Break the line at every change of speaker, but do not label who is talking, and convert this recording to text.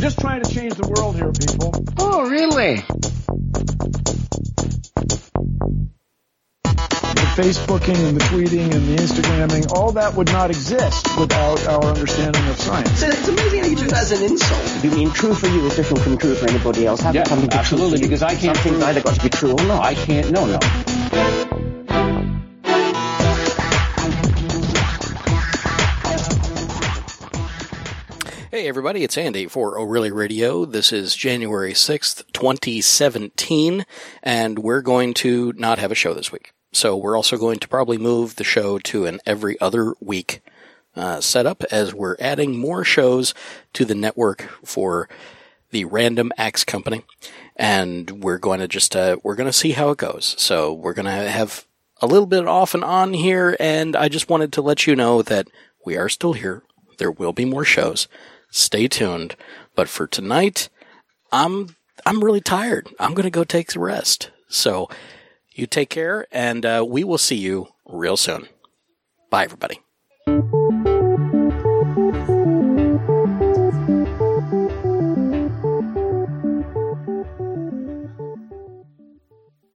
I'm just trying to change the world here, people.
Oh, really?
The Facebooking and the tweeting and the Instagramming, all that would not exist without our understanding of science.
So it's amazing how you took that as an insult.
You mean true for you is different from true for anybody else? Having
Yeah,
something to be true
absolutely, because I can't
Something's either got to be true or not.
I can't. No, no.
Hey everybody, it's Andy for O'Reilly Radio. This is January 6th, 2017, and we're going to not have a show this week. So we're also going to probably move the show to an every other week uh, setup as we're adding more shows to the network for the Random Acts Company, and we're going to just uh, we're going to see how it goes. So we're going to have a little bit off and on here, and I just wanted to let you know that we are still here. There will be more shows. Stay tuned. But for tonight, I'm I'm really tired. I'm going to go take the rest. So you take care, and uh, we will see you real soon. Bye, everybody.